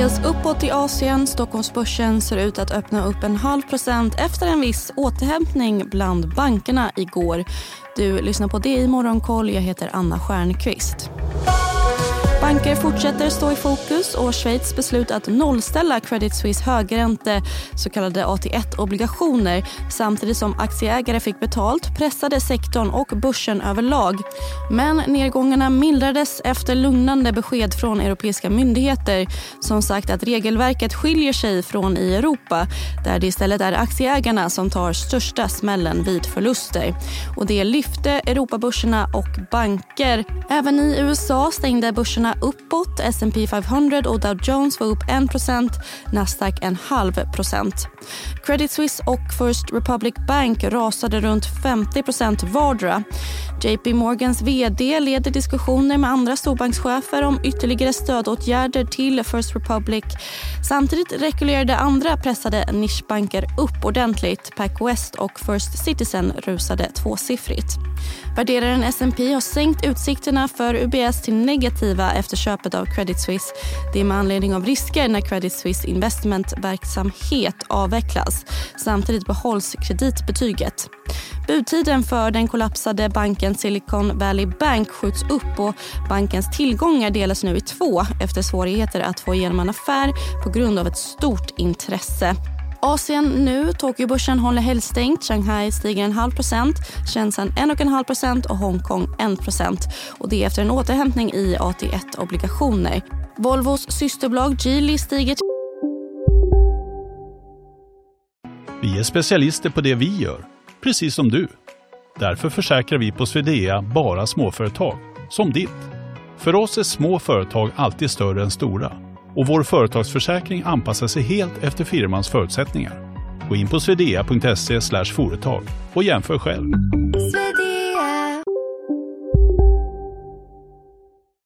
dels uppåt i Asien. Stockholmsbörsen ser ut att öppna upp en halv procent efter en viss återhämtning bland bankerna igår. Du lyssnar på det i Morgonkoll. Jag heter Anna Stjernqvist. Banker fortsätter stå i fokus och Schweiz beslut att nollställa Credit Suisse högränte så kallade AT1-obligationer samtidigt som aktieägare fick betalt pressade sektorn och börsen överlag. Men nedgångarna mildrades efter lugnande besked från europeiska myndigheter som sagt att regelverket skiljer sig från i Europa där det istället är aktieägarna som tar största smällen vid förluster. Och Det lyfte Europabörserna och banker. Även i USA stängde börserna uppåt. S&P 500 och Dow Jones var upp 1% Nasdaq en halv procent. Credit Suisse och First Republic Bank rasade runt 50% vardera. JP Morgans vd leder diskussioner med andra storbankschefer om ytterligare stödåtgärder till First Republic. Samtidigt rekylerade andra pressade nischbanker upp ordentligt. PacWest och First Citizen rusade tvåsiffrigt. Värderaren S&P har sänkt utsikterna för UBS till negativa efter köpet av Credit Suisse. Det är med anledning av risker när Credit Suisse investmentverksamhet avvecklas. Samtidigt behålls kreditbetyget. Budtiden för den kollapsade banken Silicon Valley Bank skjuts upp och bankens tillgångar delas nu i två efter svårigheter att få igenom en affär på grund av ett stort intresse. Asien nu. Tokyobörsen håller helgstängt. Shanghai stiger en halv procent, Shenzhen en och en halv procent och Hongkong en procent. Och det är efter en återhämtning i AT1-obligationer. Volvos systerbolag Geely stiger Vi är specialister på det vi gör, precis som du. Därför försäkrar vi på Swedea bara småföretag, som ditt. För oss är små företag alltid större än stora och vår företagsförsäkring anpassar sig helt efter firmans förutsättningar. Gå in på swedea.se företag och jämför själv.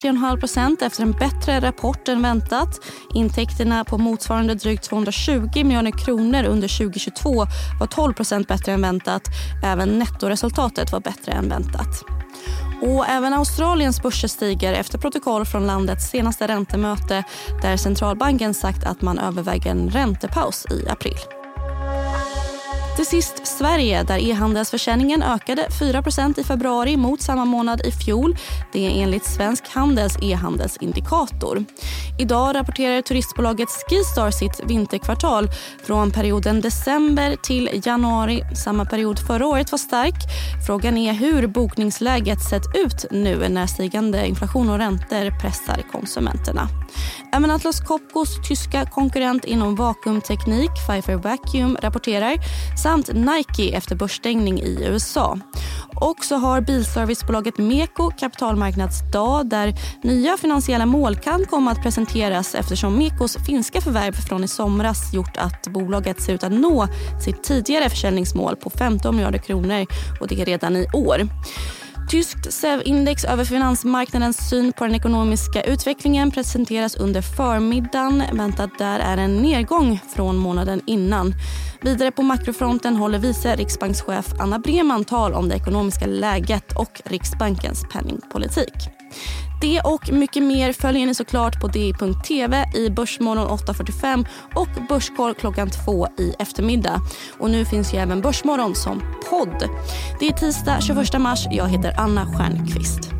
3,5 procent efter en bättre rapport än väntat. Intäkterna på motsvarande drygt 220 miljoner kronor under 2022 var 12 procent bättre än väntat. Även nettoresultatet var bättre än väntat. Och även Australiens börser stiger efter protokoll från landets senaste räntemöte där centralbanken sagt att man överväger en räntepaus i april. Till sist Sverige där e-handelsförsäljningen ökade 4% i februari mot samma månad i fjol. Det är enligt Svensk Handels e-handelsindikator. Idag rapporterar turistbolaget Skistar sitt vinterkvartal. Från perioden december till januari. Samma period förra året var stark. Frågan är hur bokningsläget sett ut nu när stigande inflation och räntor pressar konsumenterna. Även Atlas Copcos tyska konkurrent inom vakuumteknik, Pfeiffer Vacuum, rapporterar samt Nike efter börsstängning i USA. Och så har bilservicebolaget Meko kapitalmarknadsdag där nya finansiella mål kan komma att presenteras eftersom Mekos finska förvärv från i somras gjort att bolaget ser ut att nå sitt tidigare försäljningsmål på 15 miljarder kronor och det redan i år. Tyskt SEV-index över finansmarknadens syn på den ekonomiska utvecklingen presenteras under förmiddagen. Väntat där är en nedgång från månaden innan. Vidare på makrofronten håller vice riksbankschef Anna Breman tal om det ekonomiska läget och Riksbankens penningpolitik. Det och mycket mer följer ni såklart på di.tv i Börsmorgon 8.45 och Börskoll klockan två i eftermiddag. Och nu finns ju även Börsmorgon som podd. Det är tisdag 21 mars. Jag heter Anna Stjernqvist.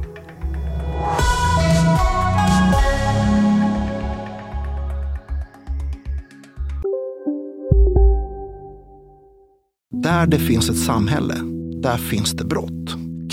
Där det finns ett samhälle, där finns det brott.